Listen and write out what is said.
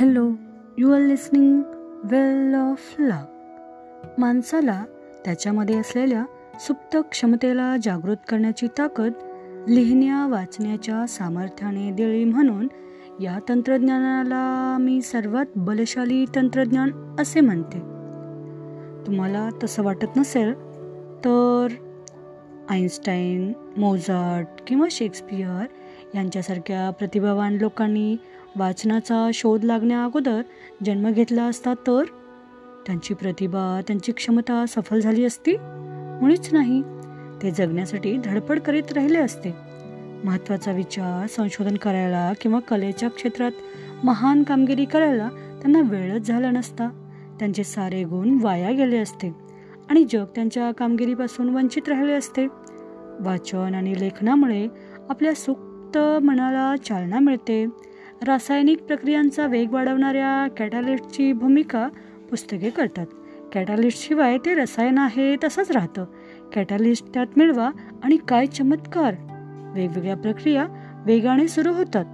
Hello you are listening well of luck. माणसाला त्याच्यामध्ये असलेल्या सुप्त क्षमतेला जागृत करण्याची ताकद लिहिण्या वाचण्याच्या सामर्थ्याने देळी म्हणून या तंत्रज्ञानाला मी सर्वात बलशाली तंत्रज्ञान असे म्हणते. तुम्हाला तसं वाटत नसेल तर आईन्स्टाईन मोझार्ट किंवा शेक्सपियर यांच्यासारख्या प्रतिभावान लोकांनी वाचनाचा शोध लागण्या अगोदर जन्म घेतला असता तर? त्यांची प्रतिभा त्यांची क्षमता सफल झाली असती? मुळीच नाही. ते जगण्यासाठी धडपड करीत राहिले असते. महत्त्वाचा विचार संशोधन करायला किंवा कलेच्या क्षेत्रात महान कामगिरी करायला त्यांना वेळच झाला नसता. त्यांचे सारे गुण वाया गेले असते आणि जग त्यांच्या कामगिरीपासून वंचित राहिले असते. वाचन आणि लेखनामुळे आपल्या सुख मुक्त मनाला चालना मिळते. रासायनिक प्रक्रियांचा वेग वाढवणाऱ्या कॅटालिस्टची भूमिका पुस्तके करतात. कॅटालिस्टशिवाय ते रसायन आहे तसंच राहतं. कॅटालिस्ट त्यात मिळवा आणि काय चमत्कार? वेगवेगळ्या प्रक्रिया वेगाने सुरू होतात.